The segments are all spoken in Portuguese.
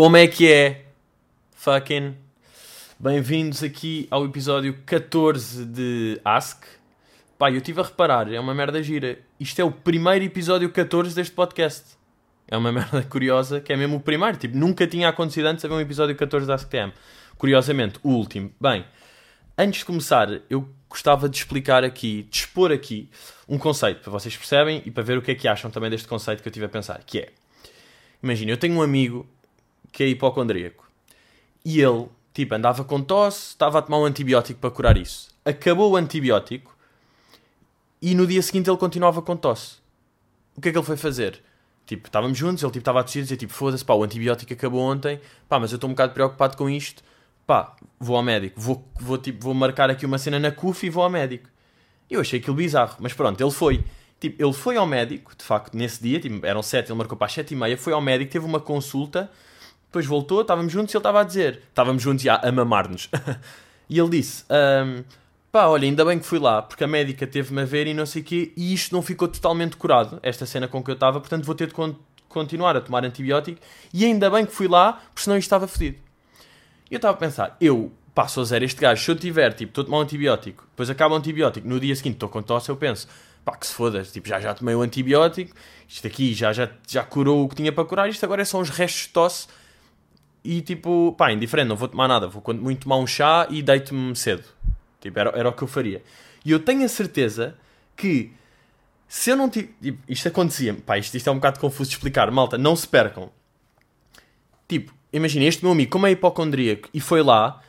Como é que é? Fucking. Bem-vindos aqui ao episódio 14 de Ask. Pá, eu estive a reparar, é uma merda gira. Isto é o primeiro episódio 14 deste podcast. É uma merda curiosa, que é mesmo o primeiro. Tipo, nunca tinha acontecido antes haver um episódio 14 da AskTM. Curiosamente, o último. Bem, antes de começar, eu gostava de explicar aqui, de expor aqui, um conceito, para vocês percebem e para ver o que é que acham também deste conceito que eu estive a pensar, que é... Imagina, eu tenho um amigo que é hipocondríaco. E ele, tipo, andava com tosse, estava a tomar um antibiótico para curar isso. Acabou o antibiótico e no dia seguinte ele continuava com tosse. O que é que ele foi fazer? Tipo, estávamos juntos, ele tipo, estava a tossir e dizia tipo, foda-se, pá, o antibiótico acabou ontem, pá, mas eu estou um bocado preocupado com isto, pá, vou ao médico, vou, vou, tipo, vou marcar aqui uma cena na CUF e vou ao médico. Eu achei aquilo bizarro, mas pronto, ele foi. Tipo, ele foi ao médico, de facto, nesse dia, tipo, eram sete, ele marcou para as sete e meia, foi ao médico, teve uma consulta, depois voltou, estávamos juntos e ele estava a dizer, estávamos juntos já a mamar-nos. e ele disse, um, pá, olha, ainda bem que fui lá, porque a médica teve-me a ver e não sei o quê, e isto não ficou totalmente curado, esta cena com que eu estava, portanto vou ter de con continuar a tomar antibiótico, e ainda bem que fui lá, porque senão isto estava fodido. E eu estava a pensar, eu passo a zero este gajo, se eu tiver, tipo, estou a tomar um antibiótico, depois acaba o antibiótico, no dia seguinte estou com tosse, eu penso, pá, que se foda, tipo, já já tomei o antibiótico, isto aqui já, já, já curou o que tinha para curar, isto agora são os restos de tosse, e tipo, pá, indiferente, não vou tomar nada, vou quando muito tomar um chá e deito-me cedo. Tipo, era, era o que eu faria. E eu tenho a certeza que se eu não tivesse. Tipo, isto acontecia, pá, isto, isto é um bocado confuso de explicar, malta, não se percam. Tipo, imagina, este meu amigo, como é hipocondríaco e foi lá,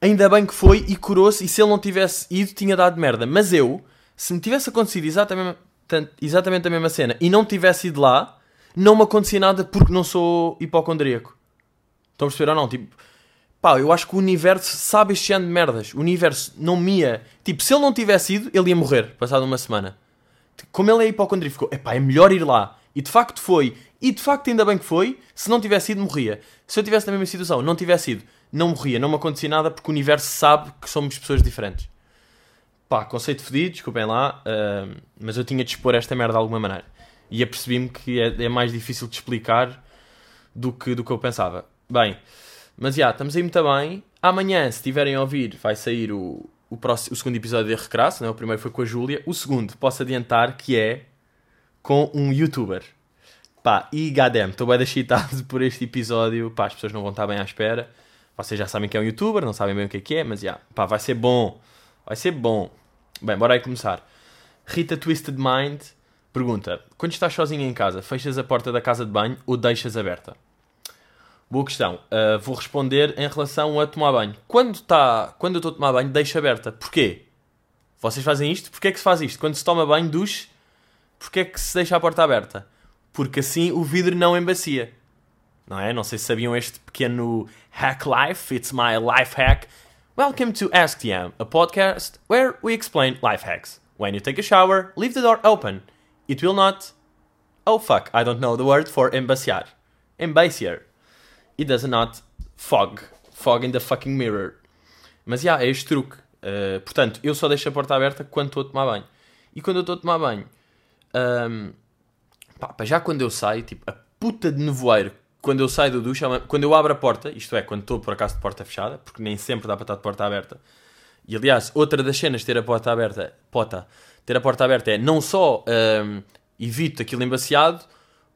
ainda bem que foi e curou-se, e se ele não tivesse ido, tinha dado merda. Mas eu, se me tivesse acontecido exatamente, exatamente a mesma cena e não tivesse ido lá, não me acontecia nada porque não sou hipocondríaco. Estão a perceber ou não? Tipo, pá, eu acho que o universo sabe este ano de merdas. O universo não me ia. Tipo, se ele não tivesse ido, ele ia morrer, passado uma semana. Como ele é hipocondríaco, ficou, epá, é melhor ir lá. E de facto foi. E de facto, ainda bem que foi. Se não tivesse ido, morria. Se eu tivesse na mesma situação, não tivesse ido, não morria, não me acontecia nada porque o universo sabe que somos pessoas diferentes. Pá, conceito fedido, desculpem lá, uh, mas eu tinha de expor esta merda de alguma maneira. E apercebi-me que é, é mais difícil de explicar do que, do que eu pensava. Bem, mas já, estamos aí muito bem. Amanhã, se tiverem a ouvir, vai sair o, o, próximo, o segundo episódio de Recrasso, né? o primeiro foi com a Júlia. O segundo, posso adiantar que é com um youtuber. Pá, e gadem, estou bem excitado por este episódio. Pá, as pessoas não vão estar bem à espera. Vocês já sabem que é um youtuber, não sabem bem o que é que é, mas já, pá, vai ser bom. Vai ser bom. Bem, bora aí começar. Rita Twisted Mind pergunta: Quando estás sozinha em casa, fechas a porta da casa de banho ou deixas aberta? Boa questão. Uh, vou responder em relação a tomar banho. Quando, tá, quando eu estou a tomar banho, deixo aberta. Porquê? Vocês fazem isto? Porquê é que se faz isto? Quando se toma banho, duche, porquê é que se deixa a porta aberta? Porque assim o vidro não embacia. Não é? Não sei se sabiam este pequeno hack life. It's my life hack. Welcome to Ask TM, a podcast where we explain life hacks. When you take a shower, leave the door open. It will not... Oh fuck, I don't know the word for embaciar. Embaciar it does not fog. Fog in the fucking mirror. Mas yeah, é este truque. Uh, portanto, eu só deixo a porta aberta quando estou a tomar banho. E quando eu estou a tomar banho, um, pá, já quando eu saio, tipo, a puta de nevoeiro, quando eu saio do duche, quando eu abro a porta, isto é, quando estou por acaso de porta fechada, porque nem sempre dá para estar de porta aberta. E aliás, outra das cenas de ter a porta aberta, pota, ter a porta aberta é não só um, evito aquilo embaciado,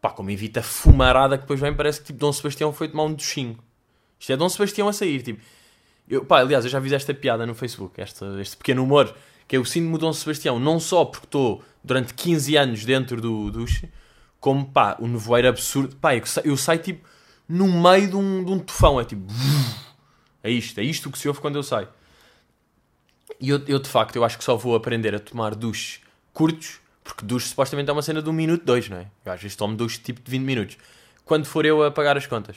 Pá, como evita a fumarada que depois vem, parece que tipo Dom Sebastião foi tomar um duchinho. Isto é Dom Sebastião a sair, tipo. Eu, pá, aliás, eu já vi esta piada no Facebook, este, este pequeno humor, que é o síndrome Dom Sebastião, não só porque estou durante 15 anos dentro do duche, como pá, o nevoeiro absurdo. Pá, eu, eu saio tipo no meio de um, de um tufão, é tipo. É isto, é isto que se ouve quando eu saio. E eu, eu de facto, eu acho que só vou aprender a tomar duches curtos porque duche supostamente é uma cena de um minuto, dois, não é? Eu às vezes tomo duche tipo de 20 minutos. Quando for eu a pagar as contas.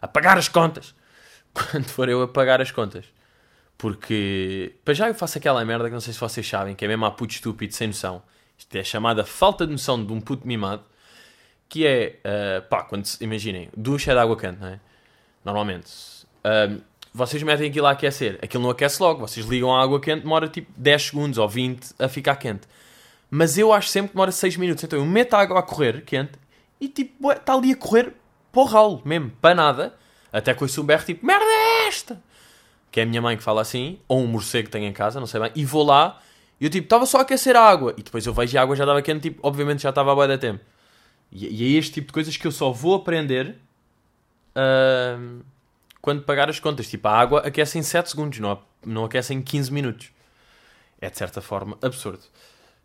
A pagar as contas! Quando for eu a pagar as contas. Porque, para já eu faço aquela merda que não sei se vocês sabem, que é mesmo a puto estúpido, sem noção. Isto é chamada falta de noção de um puto mimado. Que é, uh, pá, quando, imaginem, duche é de água quente, não é? Normalmente. Uh, vocês metem aquilo a aquecer. Aquilo não aquece logo. Vocês ligam a água quente, demora tipo 10 segundos ou 20 a ficar quente. Mas eu acho sempre que demora 6 minutos. Então eu meto a água a correr, quente, e tipo, está ali a correr para o ralo mesmo, para nada. Até que ouço um berro tipo, merda é esta? Que é a minha mãe que fala assim, ou um morcego que tenho em casa, não sei bem, e vou lá, e eu tipo, estava só a aquecer a água, e depois eu vejo a água já estava quente, tipo, obviamente já estava a boia da tempo. E, e é este tipo de coisas que eu só vou aprender uh, quando pagar as contas. Tipo, a água aquece em 7 segundos, não, não aquece em 15 minutos. É de certa forma absurdo.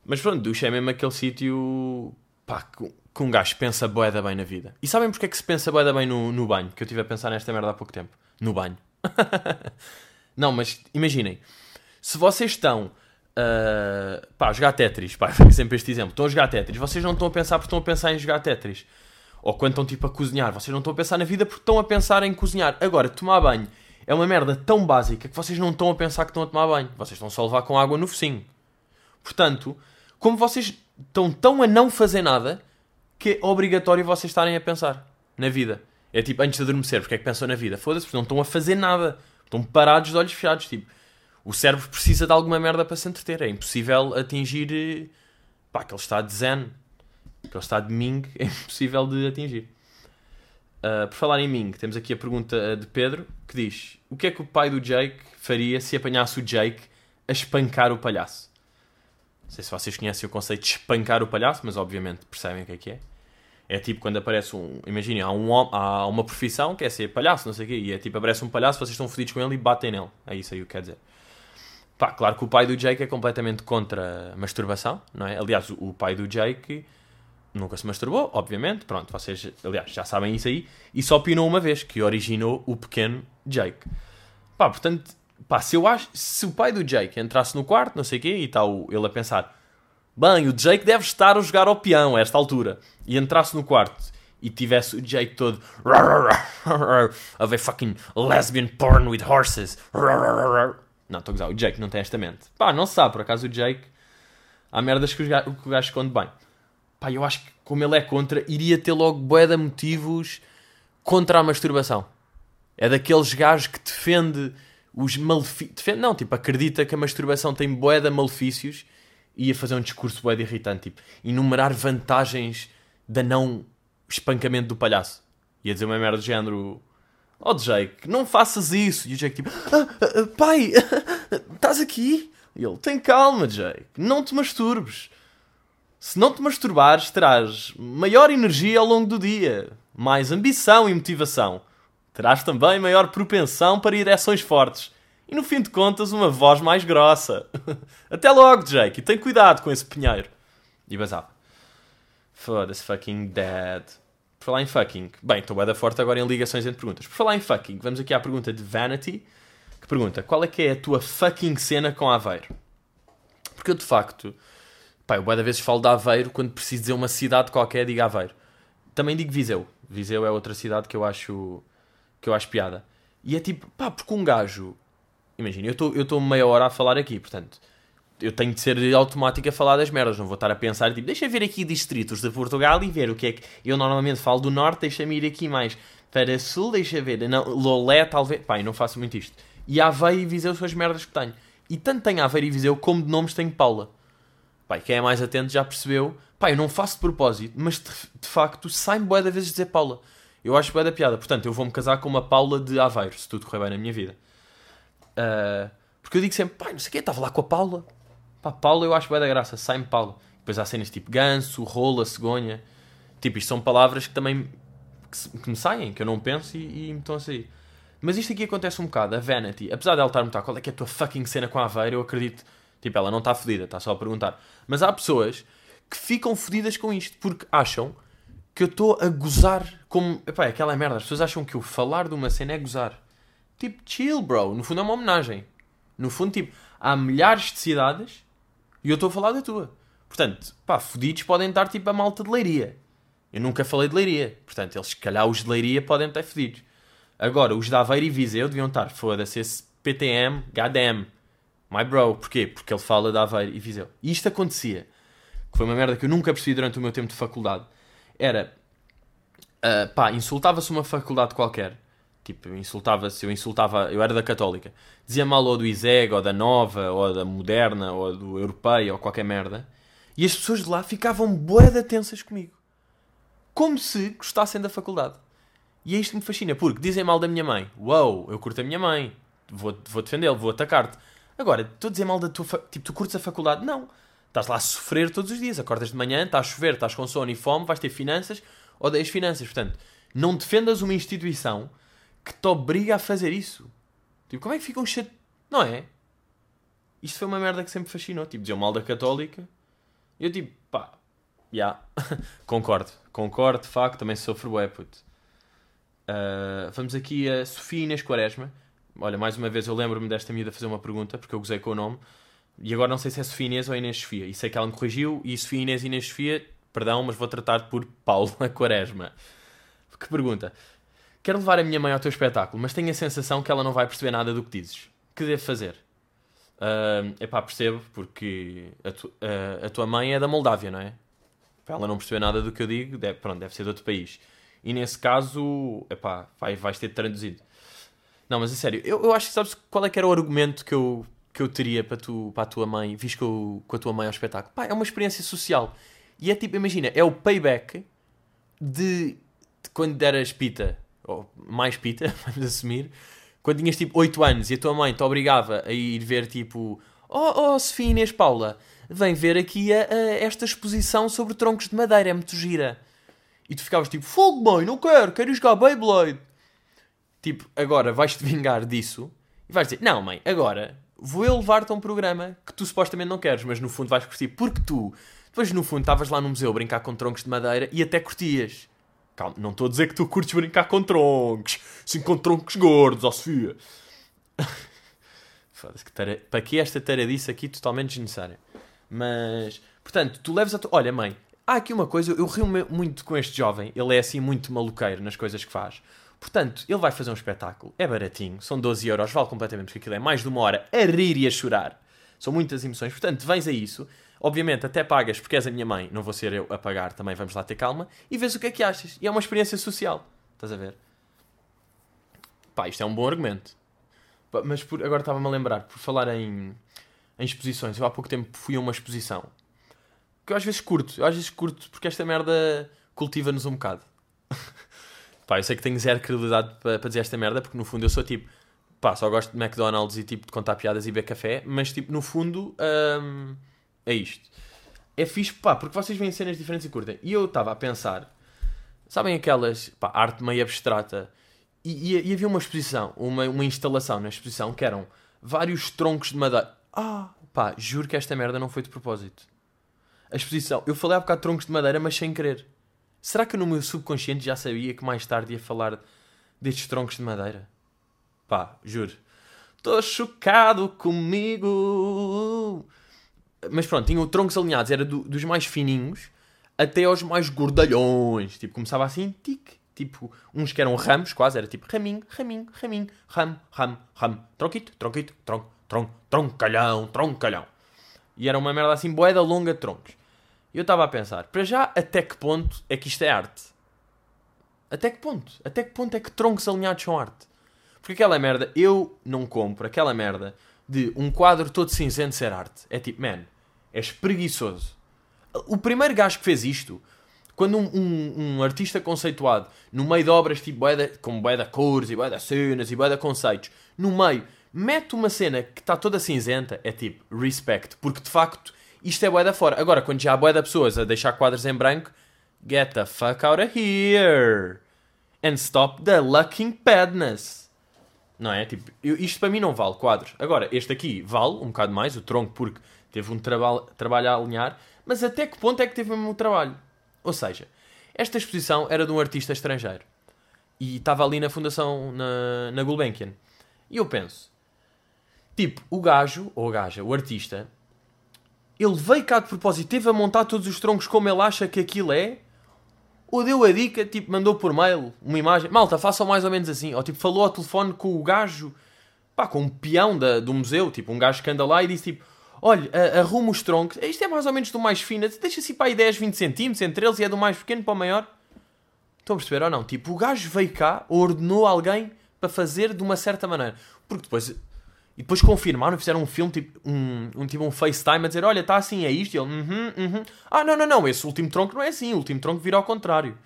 Mas pronto, ducha é mesmo aquele sítio pá, que um gajo pensa boeda bem na vida. E sabem porque é que se pensa boeda bem no, no banho? Que eu estive a pensar nesta merda há pouco tempo. No banho. não, mas imaginem. Se vocês estão uh, pá, a jogar Tetris, pá, sempre este exemplo. Estão a jogar Tetris. Vocês não estão a pensar porque estão a pensar em jogar Tetris. Ou quando estão tipo a cozinhar. Vocês não estão a pensar na vida porque estão a pensar em cozinhar. Agora, tomar banho é uma merda tão básica que vocês não estão a pensar que estão a tomar banho. Vocês estão só a levar com água no focinho. Portanto, como vocês estão tão a não fazer nada que é obrigatório vocês estarem a pensar na vida. É tipo, antes de adormecer, porque é que pensam na vida? Foda-se, porque não estão a fazer nada. Estão parados de olhos fechados. Tipo, o cérebro precisa de alguma merda para se entreter. É impossível atingir eh, pá, aquele estado de zen, aquele estado de Ming, é impossível de atingir. Uh, por falar em Ming, temos aqui a pergunta de Pedro que diz: O que é que o pai do Jake faria se apanhasse o Jake a espancar o palhaço? Não sei se vocês conhecem o conceito de espancar o palhaço, mas obviamente percebem o que é que é. É tipo quando aparece um. Imaginem, há, um, há uma profissão que é ser palhaço, não sei o quê, e é tipo aparece um palhaço, vocês estão fodidos com ele e batem nele. É isso aí o que quer dizer. Pá, claro que o pai do Jake é completamente contra a masturbação, não é? Aliás, o pai do Jake nunca se masturbou, obviamente. Pronto, vocês, aliás, já sabem isso aí. E só pinou uma vez, que originou o pequeno Jake. Pá, portanto, Pá, se eu acho. Se o pai do Jake entrasse no quarto, não sei o quê, e está ele a pensar: bem, o Jake deve estar a jogar ao peão a esta altura. E entrasse no quarto e tivesse o Jake todo a fucking lesbian porn with horses. Não, estou a gozar. O Jake não tem esta mente. Pá, não se sabe, por acaso o Jake. Há merdas que que o gajo esconde bem. Pá, eu acho que, como ele é contra, iria ter logo bué motivos contra a masturbação. É daqueles gajos que defende os malefícios. Não, tipo, acredita que a masturbação tem de malefícios e ia fazer um discurso de irritante, tipo, enumerar vantagens da não espancamento do palhaço. Ia dizer uma merda do género. Oh Jake, não faças isso. E o Jake tipo, ah, ah, ah pai, estás aqui? E ele, tem calma, Jake, não te masturbes. Se não te masturbares, terás maior energia ao longo do dia, mais ambição e motivação terás também maior propensão para ereções fortes. E no fim de contas, uma voz mais grossa. Até logo, Jake, e tem cuidado com esse pinheiro. E basava. Foda-se, fucking dead. Por falar em fucking. Bem, estou bem da forte agora em ligações entre perguntas. Por falar em fucking, vamos aqui à pergunta de Vanity, que pergunta: qual é que é a tua fucking cena com Aveiro? Porque eu de facto, pá, eu da vezes falo de Aveiro quando preciso dizer uma cidade qualquer, digo Aveiro. Também digo Viseu. Viseu é outra cidade que eu acho que eu acho piada. E é tipo, pá, porque um gajo. Imagina, eu estou meia hora a falar aqui, portanto, eu tenho de ser automático a falar das merdas, não vou estar a pensar, tipo, deixa ver aqui distritos de Portugal e ver o que é que. Eu normalmente falo do norte, deixa-me ir aqui mais para sul, deixa ver. Não, Lolé, talvez. Pá, eu não faço muito isto. E Aveiro e Viseu são as merdas que tenho. E tanto tenho Aveiro e Viseu como de nomes tenho Paula. Pá, quem é mais atento já percebeu. Pá, eu não faço de propósito, mas de, de facto sai-me boa da vez dizer Paula. Eu acho bem da piada. Portanto, eu vou-me casar com uma Paula de Aveiro, se tudo correr bem na minha vida. Uh, porque eu digo sempre, pai, não sei o quê, estava lá com a Paula. Pá, Paula eu acho bem da graça, sai-me Paula. Depois há cenas tipo ganso, rola, cegonha. Tipo, isto são palavras que também que, que me saem, que eu não penso e, e me estão a sair. Mas isto aqui acontece um bocado, a Vanity, apesar dela estar a perguntar qual é que é a tua fucking cena com a Aveiro, eu acredito, tipo, ela não está fodida, está só a perguntar. Mas há pessoas que ficam fodidas com isto, porque acham que eu estou a gozar como. Epá, é aquela merda. As pessoas acham que o falar de uma cena é gozar. Tipo, chill, bro. No fundo é uma homenagem. No fundo, tipo, há milhares de cidades e eu estou a falar da tua. Portanto, pá, fodidos podem estar tipo a malta de leiria. Eu nunca falei de leiria. Portanto, eles, se calhar, os de leiria podem estar fodidos. Agora, os de Aveiro e Viseu deviam estar, foda-se, esse PTM, goddamn. My bro. Porquê? Porque ele fala de Aveiro e Viseu. E isto acontecia. Que foi uma merda que eu nunca percebi durante o meu tempo de faculdade era uh, pá, insultava-se uma faculdade qualquer. Tipo, insultava-se, eu insultava, eu era da Católica. Dizia mal ou do ISEG, ou da Nova, ou da Moderna, ou do Europeia, ou qualquer merda. E as pessoas de lá ficavam boeda tensas comigo. Como se gostassem da faculdade. E é isto que me fascina, porque dizem mal da minha mãe. Uou, eu curto a minha mãe. Vou, vou defendê-lo, vou atacar-te. Agora, estou a dizer mal da tua... Tipo, tu curtes a faculdade? Não. Estás lá a sofrer todos os dias. Acordas de manhã, está a chover, estás com sono e fome, vais ter finanças, odeias finanças. Portanto, não defendas uma instituição que te obriga a fazer isso. Tipo, como é que ficam chat... Não é? Isto foi uma merda que sempre fascinou. Tipo, diziam mal da católica. Eu tipo, pá, já. concordo. Concordo, de facto, também sofro bué, puto. Ah, vamos aqui a Sofia Inês Quaresma. Olha, mais uma vez eu lembro-me desta miúda fazer uma pergunta, porque eu gozei com o nome. E agora não sei se é Sofia Inês ou Inês Sofia. E sei que ela me corrigiu. E Sofia Inês e Inês Sofia, perdão, mas vou tratar por Paula Quaresma. Que pergunta. Quero levar a minha mãe ao teu espetáculo, mas tenho a sensação que ela não vai perceber nada do que dizes. Que devo fazer? É epá, percebo, porque a, tu- a- a tua mãe é da Moldávia, não é? Para ela não perceber nada do que eu digo, deve, pronto, deve ser de outro país. E nesse caso, epá, vai, vais ter traduzido. Não, mas a sério, eu, eu acho que sabes qual é que era o argumento que eu, que eu teria para, tu, para a tua mãe, que eu, com a tua mãe ao espetáculo? Pá, é uma experiência social. E é tipo, imagina, é o payback de, de quando deras pita, ou mais pita, vamos assumir, quando tinhas tipo 8 anos e a tua mãe te obrigava a ir ver tipo, oh, oh Sofia Inês Paula, vem ver aqui a, a esta exposição sobre troncos de madeira, é muito gira. E tu ficavas tipo, fogo mãe, não quero, quero jogar Beyblade. Tipo, agora vais-te vingar disso e vais dizer, não mãe, agora vou eu levar-te a um programa que tu supostamente não queres, mas no fundo vais curtir, porque tu, depois no fundo estavas lá no museu a brincar com troncos de madeira e até curtias. Calma, não estou a dizer que tu curtes brincar com troncos, sim com troncos gordos, ó Sofia. Foda-se, que tara... para que esta taradice aqui totalmente desnecessária? Mas, portanto, tu leves a tua. Olha, mãe, há aqui uma coisa, eu rio muito com este jovem, ele é assim muito maluqueiro nas coisas que faz. Portanto, ele vai fazer um espetáculo, é baratinho, são 12 euros, vale completamente, porque aquilo é mais de uma hora a rir e a chorar. São muitas emoções, portanto, vens a isso. Obviamente, até pagas porque és a minha mãe, não vou ser eu a pagar, também vamos lá ter calma, e vês o que é que achas. E é uma experiência social, estás a ver? Pá, isto é um bom argumento. Mas por- agora estava-me a lembrar, por falar em, em exposições, eu há pouco tempo fui a uma exposição que eu às vezes curto, eu às vezes curto porque esta merda cultiva-nos um bocado. Pá, eu sei que tenho zero credibilidade para, para dizer esta merda, porque no fundo eu sou tipo, pá, só gosto de McDonald's e tipo de contar piadas e beber café, mas tipo, no fundo, hum, é isto. É fixe, pá, porque vocês veem cenas diferentes e curtem. E eu estava a pensar, sabem aquelas, pá, arte meio abstrata, e, e- e havia uma exposição, uma, uma instalação na exposição que eram vários troncos de madeira. Ah, pá, juro que esta merda não foi de propósito. A exposição, eu falei há bocado de troncos de madeira, mas sem querer. Será que no meu subconsciente já sabia que mais tarde ia falar destes troncos de madeira? Pá, juro. Estou chocado comigo. Mas pronto, tinham troncos alinhados, era do- dos mais fininhos até aos mais gordalhões. Tipo, começava assim, tic. Tipo, uns que eram ramos, quase, era tipo raminho, raminho, raminho, ramo, ramo, ramo, tronquito, tronquito, tronco, tronco, troncalhão, troncalhão. E era uma merda assim, boeda longa de troncos. E eu estava a pensar, para já, até que ponto é que isto é arte? Até que ponto? Até que ponto é que troncos alinhados são arte? Porque aquela merda, eu não compro aquela merda de um quadro todo cinzento ser arte. É tipo, man, és preguiçoso. O primeiro gajo que fez isto, quando um, um- um artista conceituado, no meio de obras tipo bué de- com bué de cores e de cenas e de conceitos, no meio, mete uma cena que está toda cinzenta, é tipo, respect. Porque de facto, isto é bué da fora. Agora, quando já há bué de pessoas a deixar quadros em branco, get the fuck out of here. And stop the looking badness. Não é? Tipo, eu- isto para mim não vale quadros. Agora, este aqui vale um bocado mais, o tronco, porque teve um traba trabalho a alinhar, mas até que ponto é que teve mesmo trabalho? Ou seja, esta exposição era de um artista estrangeiro e estava ali na fundação, na, na Gulbenkian. E eu penso, tipo, o gajo, ou a gaja, o artista, ele veio cá de propósito, teve a montar todos os troncos como ele acha que aquilo é, ou deu a dica, tipo, mandou por mail uma imagem. Malta, façam mais ou menos assim. Ou tipo, falou ao telefone com o gajo, pá, com um peão da, do museu, tipo, um gajo que anda lá e disse tipo: Olha, arruma os troncos. Isto é mais ou menos do mais fino. Deixa assim para aí 10, 20 centímetros entre eles e é do mais pequeno para o maior. Estão a perceber ou não? Tipo, o gajo veio cá, ordenou alguém para fazer de uma certa maneira. Porque depois. E depois confirmaram, fizeram um filme, tipo um, um, tipo um FaceTime a dizer: Olha, está assim, é isto. E ele: uhum, uhum. Ah, não, não, não, esse último tronco não é assim. O último tronco vira ao contrário.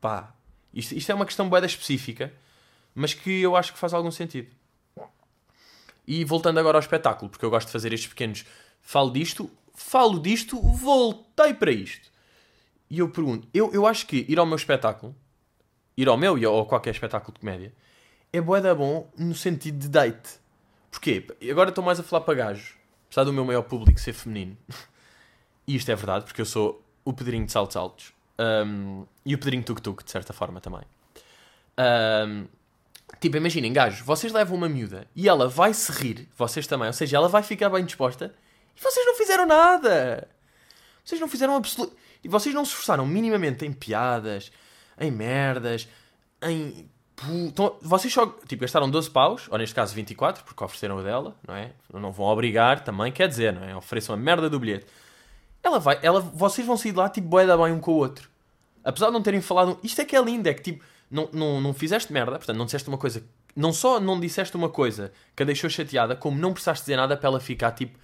Pá, Isto, isto é uma questão boeda específica, mas que eu acho que faz algum sentido. E voltando agora ao espetáculo, porque eu gosto de fazer estes pequenos. Falo disto, falo disto, voltei para isto. E eu pergunto, eu, eu acho que ir ao meu espetáculo, ir ao meu ou a qualquer espetáculo de comédia, é boeda bom no sentido de date. Porquê? Agora estou mais a falar para gajos, apesar do meu maior público ser feminino. E isto é verdade, porque eu sou o Pedrinho de Saltos Altos. Um, e o Pedrinho Tuk Tuk, de certa forma, também. Um, tipo, imaginem, gajos, vocês levam uma miúda e ela vai se rir, vocês também, ou seja, ela vai ficar bem disposta e vocês não fizeram nada. Vocês não fizeram absoluto. E vocês não se esforçaram minimamente em piadas, em merdas, em. Então, vocês só tipo, gastaram 12 paus, ou neste caso 24, porque ofereceram a dela, não é? Não vão obrigar também, quer dizer, não é? Ofereçam a merda do bilhete. Ela vai, ela, vocês vão sair de lá tipo boeda bem um com o outro. Apesar de não terem falado. Isto é que é lindo, é que tipo, não, não, não fizeste merda, portanto, não disseste uma coisa. Não só não disseste uma coisa que a deixou chateada, como não precisaste dizer nada para ela ficar tipo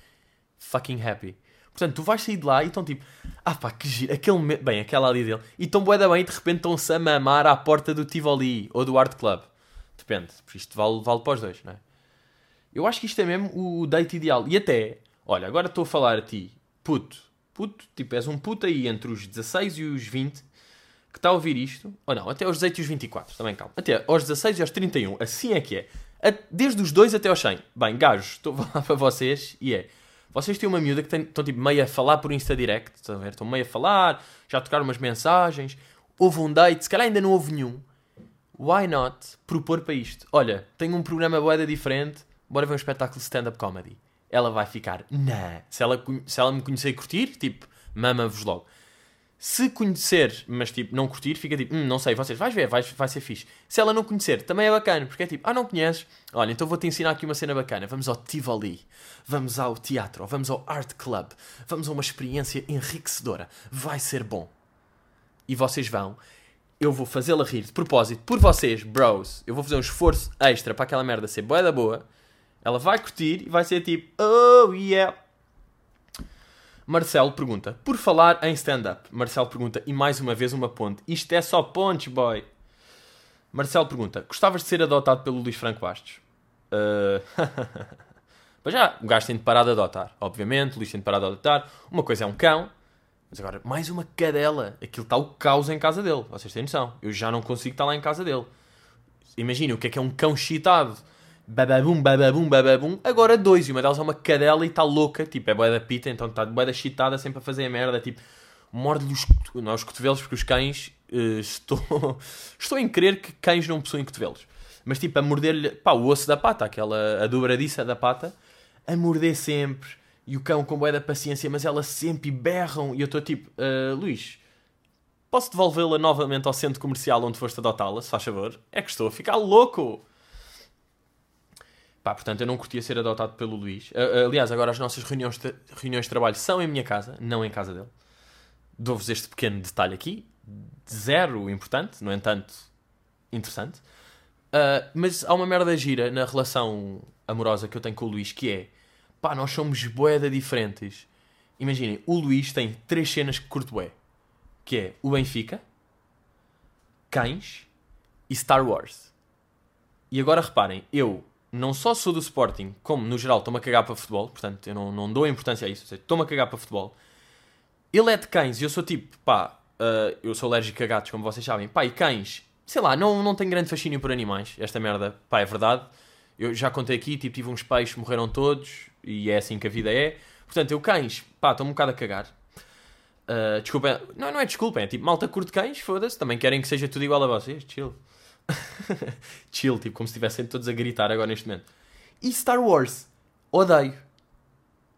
fucking happy. Portanto, tu vais sair de lá e estão tipo, ah pá, que giro, aquele, bem, aquela ali dele, e estão boeda bem e de repente estão-se a mamar à porta do Tivoli ou do Art Club. Depende, isto vale, vale para os dois, não é? Eu acho que isto é mesmo o date ideal. E até, olha, agora estou a falar a ti, puto, puto, tipo, és um puto aí entre os 16 e os 20 que está a ouvir isto, ou não, até aos 18 e os 24, também calma, até aos 16 e aos 31, assim é que é. Desde os 2 até aos 100. Bem, gajos, estou a falar para vocês e é. Vocês têm uma miúda que estão tipo meio a falar por Insta Direct, estão? Estão meio a falar, já tocaram umas mensagens, houve um date, se calhar ainda não houve nenhum. Why not propor para isto? Olha, tenho um programa boeda diferente, bora ver um espetáculo de stand-up comedy ela vai ficar, nah. Se ela, se ela me conhecer e curtir, tipo, mama-vos logo. Se conhecer, mas tipo, não curtir, fica tipo, hum, não sei, vocês, vais ver, vai, vai ser fixe. Se ela não conhecer, também é bacana, porque é tipo, ah, não conheces? Olha, então vou-te ensinar aqui uma cena bacana. Vamos ao Tivoli, vamos ao teatro, vamos ao Art Club, vamos a uma experiência enriquecedora. Vai ser bom. E vocês vão, eu vou fazê-la rir de propósito, por vocês, bros. Eu vou fazer um esforço extra para aquela merda ser boa da boa ela vai curtir e vai ser tipo, oh yeah. Marcelo pergunta, por falar em stand-up. Marcelo pergunta, e mais uma vez uma ponte. Isto é só pontes, boy. Marcelo pergunta, gostavas de ser adotado pelo Luís Franco Bastos? Uh... Mas já, o gajo tem de parar de adotar. Obviamente, o Luís tem de parar de adotar. Uma coisa é um cão, mas agora, mais uma cadela. Aquilo está o caos em casa dele. Vocês têm noção. Eu já não consigo estar lá em casa dele. Imagina o que é que é um cão chitado bababum, bababum, bababum. Agora dois, e uma delas é uma cadela e está louca, tipo, é boa da pita, então está boa da chitada sempre a fazer a merda, tipo, morde-lhe os, não, os cotovelos, porque os cães, uh, estou, estou em crer que cães não possuem cotovelos. Mas tipo, a morder-lhe, pá, o osso da pata, aquela, a dobradiça da pata, a morder sempre, e o cão com boa da paciência, mas elas sempre berram, e eu estou tipo, uh, Luís, posso devolvê-la novamente ao centro comercial onde foste adotá-la, se faz favor? É que estou a ficar louco! Pá, portanto, eu não curtia ser adotado pelo Luís. aliás, agora as nossas reuniões de, reuniões de trabalho são em minha casa, não em casa dele. Dou-vos este pequeno detalhe aqui. Zero importante, no entanto, interessante. Uh, mas há uma merda gira na relação amorosa que eu tenho com o Luís, que é... Pá, nós somos boeda diferentes. Imaginem, o Luís tem três cenas que curto bué. Que é o Benfica, Cães e Star Wars. E agora reparem, eu não só sou do Sporting, como no geral estou-me a cagar para futebol, portanto eu não, não dou importância a isso, estou-me a cagar para futebol. Ele é de cães e eu sou tipo, pá, uh, eu sou alérgico a gatos, como vocês sabem, pá, e cães, sei lá, não, não tenho grande fascínio por animais, esta merda, pá, é verdade. Eu já contei aqui, tipo, tive uns peixes, morreram todos, e é assim que a vida é. Portanto, eu cães, pá, estou um bocado a cagar. Uh, desculpem, não, não é desculpem, é tipo, malta curto cães, foda-se, também querem que seja tudo igual a vocês, chill. Chill, tipo, como se estivessem todos a gritar agora neste momento. E Star Wars. Odeio.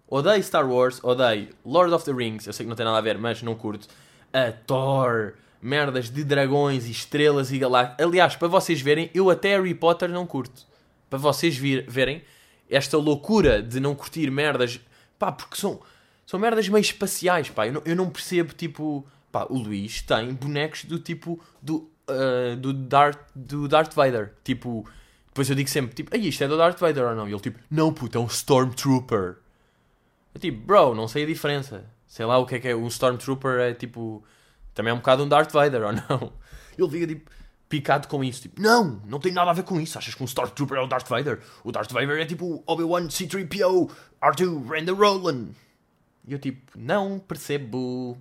Odeio Star Wars, odeio Lord of the Rings, eu sei que não tem nada a ver, mas não curto. A Thor, merdas de dragões e estrelas e galáxias. Aliás, para vocês verem, eu até Harry Potter não curto. Para vocês vir, verem esta loucura de não curtir merdas. Pá, porque são, são merdas meio espaciais, pá. Eu não, eu não percebo, tipo. Pá, o Luís tem bonecos do tipo do uh, do, Darth, do Darth Vader. Tipo, depois eu digo sempre, tipo, isto é do Darth Vader ou não? E ele tipo, não puto, é um Stormtrooper. Eu tipo, bro, não sei a diferença. Sei lá o que é que é. Um Stormtrooper é tipo. Também é um bocado um Darth Vader ou não? Ele fica tipo. picado com isso. Tipo, não, não tem nada a ver com isso. Achas que um Stormtrooper é o Darth Vader? O Darth Vader é tipo Obi-Wan, C-3PO, R2, Randall Roland. E eu tipo, não percebo.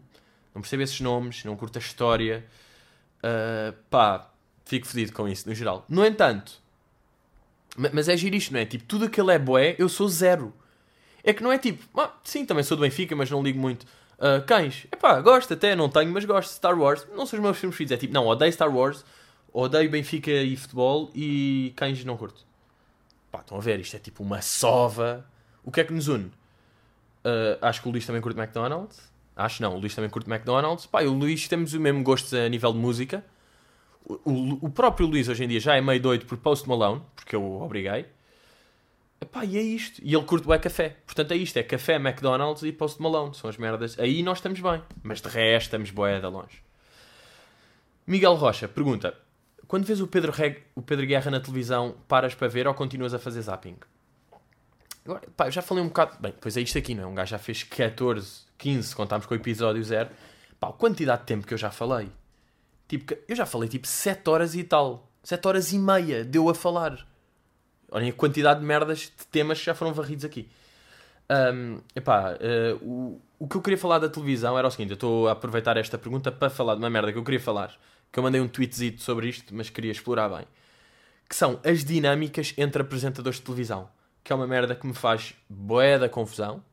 Não percebo esses nomes, não curto a história. Uh, pá, fico fedido com isso, no geral. No entanto, mas é giro isto, não é? Tipo, tudo aquilo é boé, eu sou zero. É que não é tipo, ah, sim, também sou do Benfica, mas não ligo muito. Uh, cães, epá, gosto até, não tenho, mas gosto. Star Wars, não são os meus filmes preferidos. É tipo, não, odeio Star Wars, odeio Benfica e futebol e cães não curto. Pá, estão a ver, isto é tipo uma sova. O que é que nos une? Uh, acho que o Luís também curte McDonald's. Acho não, o Luís também curte McDonald's. Pá, o Luís temos o mesmo gosto a nível de música. O, o, o, próprio Luís hoje em dia já é meio doido por Post Malone, porque eu o obriguei. Epá, e é isto. E ele curte o café. Portanto é isto, é café, McDonald's e Post Malone. São as merdas. Aí nós estamos bem. Mas de resto estamos boeda longe. Miguel Rocha pergunta: Quando vês o Pedro, Reg... o Pedro Guerra na televisão, paras para ver ou continuas a fazer zapping? Agora, pá, eu já falei um bocado. Bem, pois é isto aqui, não é? Um gajo já fez 14, 15, contámos com o episódio 0. Pá, a quantidade de tempo que eu já falei. Tipo, eu já falei tipo 7 horas e tal. 7 horas e meia deu a falar. Olhem a quantidade de merdas de temas que já foram varridos aqui. Um, epá, uh, o, o que eu queria falar da televisão era o seguinte: eu estou a aproveitar esta pergunta para falar de uma merda que eu queria falar. Que eu mandei um tweetzito sobre isto, mas queria explorar bem. Que são as dinâmicas entre apresentadores de televisão que é uma merda que me faz boé da confusão.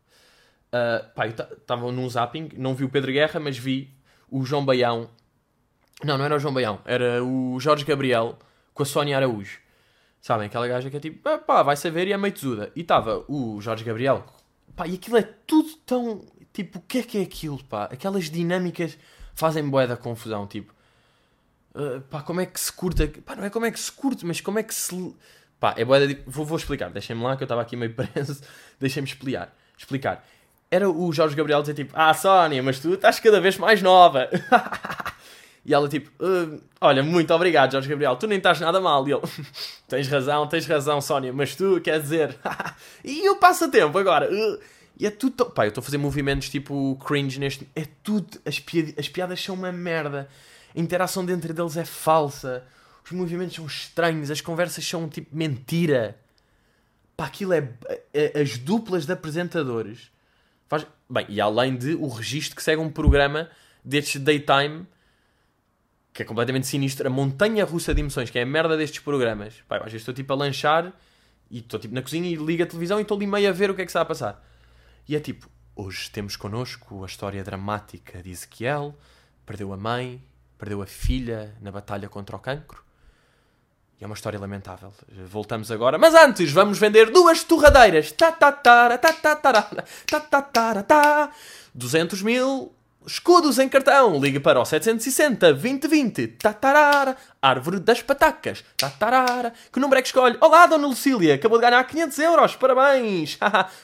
Uh, pá, eu estava num zapping, não vi o Pedro Guerra, mas vi o João Baião. Não, não era o João Baião, era o Jorge Gabriel com a Sónia Araújo. Sabem, aquela gaja que é tipo, ah, pá, vai saber e é meio tesuda. E estava o Jorge Gabriel, pá, e aquilo é tudo tão. Tipo, o que é que é aquilo, pá? Aquelas dinâmicas fazem boé da confusão, tipo. Uh, pá, como é que se curta. Pá, não é como é que se curte, mas como é que se Pá, é boa vou, vou explicar, deixem-me lá que eu estava aqui meio preso, deixem-me explicar. explicar. Era o Jorge Gabriel dizer tipo, ah Sónia, mas tu estás cada vez mais nova. e ela tipo, uh, olha, muito obrigado Jorge Gabriel, tu nem estás nada mal. E ele, tens razão, tens razão Sónia, mas tu, quer dizer, e o passatempo agora? Uh, e é tudo, pá, eu estou a fazer movimentos tipo cringe neste, é tudo, as, piadas, as piadas são uma merda, a interação dentro deles é falsa os movimentos são estranhos, as conversas são tipo mentira. Pá, aquilo é, é as duplas de apresentadores. Faz... Bem, e além de o registro que segue um programa destes daytime que é completamente sinistro, a montanha russa de emoções, que é a merda destes programas. Pá, às vezes estou tipo a lanchar e estou tipo na cozinha e ligo a televisão e estou ali meio a ver o que é que está a passar. E é tipo, hoje temos connosco a história dramática de Ezequiel, perdeu a mãe, perdeu a filha na batalha contra o cancro. E é uma história lamentável. Voltamos agora. Mas antes, vamos vender duas torradeiras. Ta ta ta ta ta ta ta ta ta ta 200 mil escudos em cartão. Ligue para o 760 2020. Tatarara. Árvore das patacas. Tatarara. Que número é que escolhe? Olá, Dona Lucília. Acabou de ganhar 500 euros. Parabéns.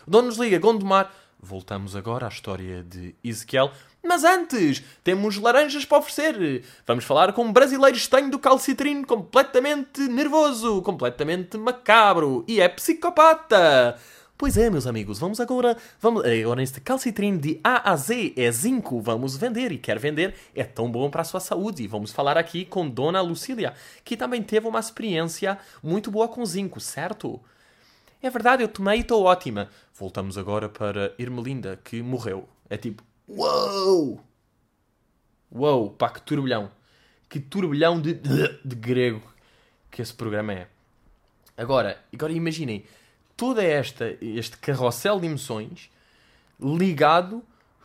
Dono nos liga. Gondomar. Voltamos agora à história de Ezequiel. Mas antes, temos laranjas para oferecer. Vamos falar com um brasileiro estanho do calcitrino completamente nervoso, completamente macabro e é psicopata. Pois é, meus amigos, vamos agora. Vamos, agora neste calcitrino de A a Z é zinco. Vamos vender e quer vender. É tão bom para a sua saúde. Vamos falar aqui com Dona Lucília, que também teve uma experiência muito boa com zinco, certo? É verdade, eu tomei e estou ótima. Voltamos agora para Irmelinda, que morreu. É tipo, Uou! Uou, pá, que turbilhão. Que turbilhão de, de, de grego que esse programa é. Agora, agora imaginem, toda esta, este carrossel de emoções ligado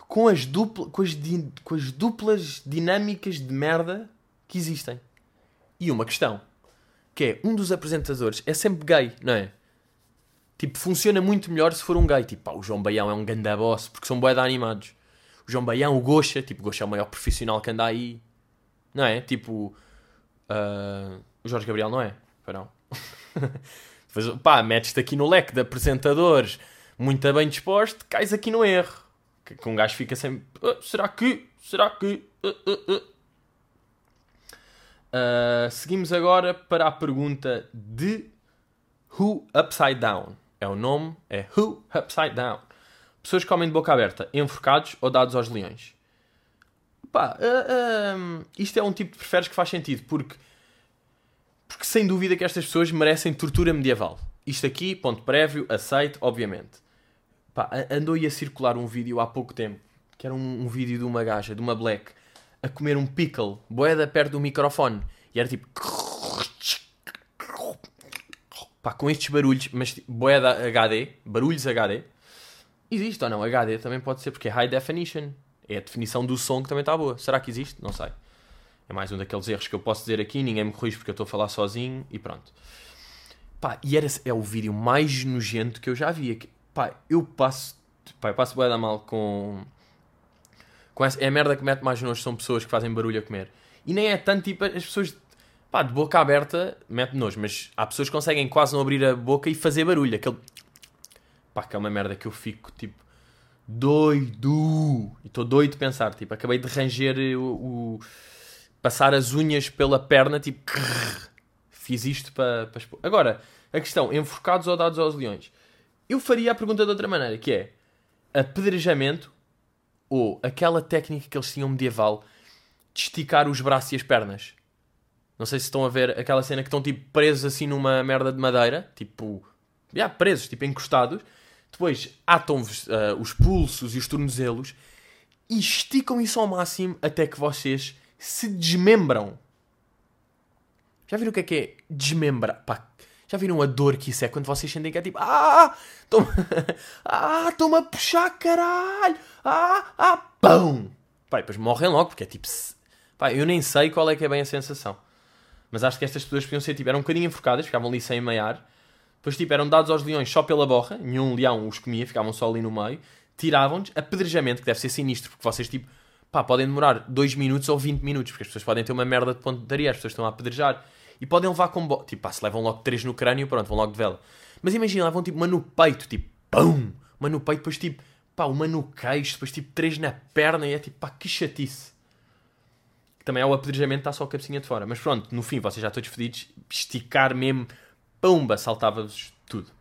com as, dupla, com, as di, com as duplas dinâmicas de merda que existem. E uma questão, que é, um dos apresentadores é sempre gay, não é? Tipo, funciona muito melhor se for um gay. Tipo, pá, o João Baião é um ganda boss, porque são boeda animados o João Baião, o Goxa, tipo, o Goxa é o maior profissional que anda aí, não é? Tipo, uh, o Jorge Gabriel não é? Depois, pá, metes-te aqui no leque de apresentadores muito bem disposto, cais aqui no erro. Que, que um gajo fica sempre, uh, será que, será que... Uh, seguimos agora para a pergunta de Who Upside Down. É o nome, é Who Upside Down. Pessoas que comem de boca aberta, enforcados ou dados aos leões? Pá, uh, uh, isto é um tipo de preferes que faz sentido, porque Porque sem dúvida que estas pessoas merecem tortura medieval. Isto aqui, ponto prévio, aceito, obviamente. Pá, andou a circular um vídeo há pouco tempo, que era um, um vídeo de uma gaja, de uma black, a comer um pickle, boeda perto do microfone. E era tipo... Pá, com estes barulhos, mas tipo, boeda HD, barulhos HD. Existe ou não? HD também pode ser, porque é High Definition. É a definição do som que também está boa. Será que existe? Não sei. É mais um daqueles erros que eu posso dizer aqui, ninguém me corrige porque eu estou a falar sozinho e pronto. Pá, e era, é o vídeo mais nojento que eu já vi. Pá, eu passo, pá, eu passo bem da mal com, com essa, é a merda que mete mais nojo, são pessoas que fazem barulho a comer. E nem é tanto tipo, as pessoas, pá, de boca aberta, mete nojo, mas há pessoas que conseguem quase não abrir a boca e fazer barulho. Aquele, pá, que é uma merda que eu fico, tipo, doido. E estou doido de pensar, tipo, acabei de ranger o, o passar as unhas pela perna, tipo, fiz isto para, expor. Agora, a questão, enforcados ou dados aos leões? Eu faria a pergunta de outra maneira, que é, apedrejamento ou aquela técnica que eles tinham medieval de esticar os braços e as pernas? Não sei se estão a ver aquela cena que estão tipo presos assim numa merda de madeira, tipo, já, presos, tipo encostados. Depois atam-vos uh, os pulsos e os tornozelos e esticam isso ao máximo até que vocês se desmembram. Já viram o que é que é desmembrar? Pá, já viram a dor que isso é quando vocês sentem que é tipo Ah! Toma, ah! Estou-me a puxar, caralho! Ah! Ah! Pão! Pá, depois morrem logo, porque é tipo... Pá, eu nem sei qual é que é bem a sensação. Mas acho que estas pessoas podiam ser tipo... Eram um bocadinho enforcadas, ficavam ali sem meiar. Depois tipo, eram dados aos leões só pela borra. Nenhum leão os comia, ficavam só ali no meio. Tiravam-nos. Apedrejamento, que deve ser sinistro, porque vocês tipo pá, podem demorar 2 minutos ou 20 minutos, porque as pessoas podem ter uma merda de pontaria, as pessoas estão a apedrejar e podem levar com. Bo... Tipo, pá, se levam logo 3 no crânio, pronto, vão logo de vela. Mas imagina, levam tipo uma no peito, tipo, pum! Uma no peito, depois tipo, pá, uma no queixo, depois tipo 3 na perna e é tipo, pá, que chatice. Também é o apedrejamento, está só a cabecinha de fora. Mas pronto, no fim, vocês já todos fedidos, esticar mesmo, pumba, saltava-vos tudo.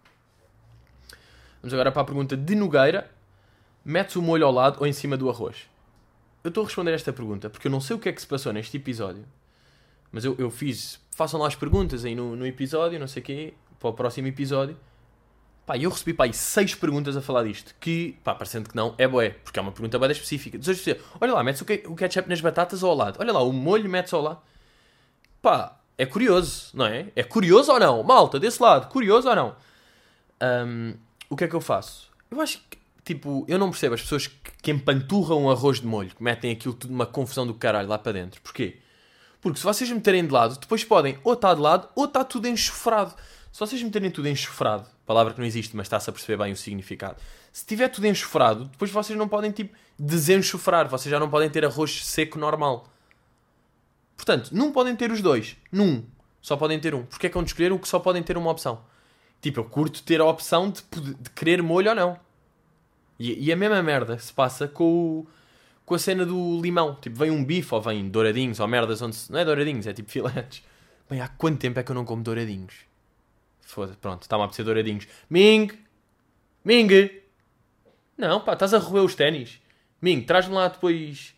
Vamos agora para a pergunta de Nogueira. Metes o molho ao lado ou em cima do arroz? eu estou a responder esta pergunta porque eu não sei o que é que se passou neste episódio, mas eu, eu fiz. Façam lá as perguntas aí no, no episódio, não sei o quê, para o próximo episódio. Pá, eu recebi pá, aí seis perguntas a falar disto, que, pá, parecendo que não, é boé, porque é uma pergunta bem específica. Diz você, olha lá, metes o ketchup nas batatas ou ao lado? Olha lá, o molho metes ao lado? Pá, é curioso, não é? É curioso ou não? Malta, desse lado, curioso ou não? Um, o que é que eu faço? Eu acho que tipo, eu não percebo as pessoas que, que empanturram arroz de molho, que metem aquilo tudo numa confusão do caralho lá para dentro. Porquê? Porque se vocês meterem de lado, depois podem ou estar de lado ou está tudo enxofrado. Se vocês meterem tudo enxofrado, palavra que não existe, mas está-se a perceber bem o significado. Se tiver tudo enxofrado, depois vocês não podem, tipo, desenxofrar. Vocês já não podem ter arroz seco normal. Portanto, não podem ter os dois. Num. Só podem ter um. Porque é que vão escolher o que só podem ter uma opção? Tipo, eu curto ter a opção de, de querer molho ou não. E, e a mesma merda se passa com, o, com a cena do limão. Tipo, vem um bife ou vem douradinhos ou merdas onde se... Não é douradinhos, é tipo filetes. Bem, há quanto tempo é que eu não como douradinhos? Foda-se, pronto, está-me a apetecer douradinhos. Ming! Ming! Não, pá, estás a roer os ténis. Ming, traz-me lá depois...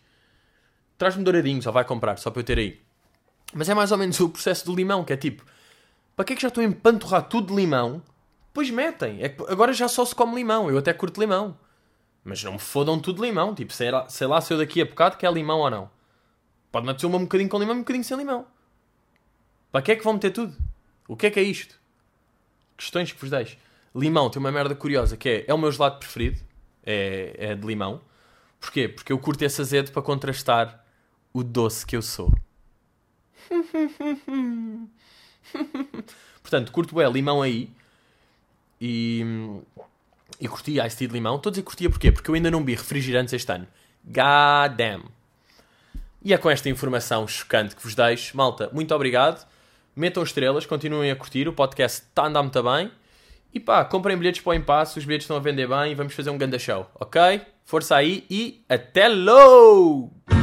Traz-me douradinhos, ou vai comprar, só para eu ter aí. Mas é mais ou menos o processo do limão, que é tipo... Para que é que já estou a empanturrar tudo de limão? Pois metem. É agora já só se come limão. Eu até curto limão. Mas não me fodam tudo limão. Tipo, sei lá, sei lá se eu daqui a bocado quer limão ou não. Pode meter um bocadinho com limão um bocadinho sem limão. Para que é que vão meter tudo? O que é que é isto? Questões que vos deixo. Limão tem uma merda curiosa que é, é o meu gelado preferido. É, é de limão. Porquê? Porque eu curto esse azedo para contrastar o doce que eu sou. Portanto, curto bem limão aí. E, e curti Ice Tea de limão. Estou a dizer curtia porquê? Porque eu ainda não vi refrigerantes este ano. God damn. E é com esta informação chocante que vos deixo. Malta, muito obrigado. Metam estrelas, continuem a curtir. O podcast está a andar muito bem. E pá, comprem bilhetes para o impasse. Os bilhetes estão a vender bem. Vamos fazer um ganda show, ok? Força aí e até logo!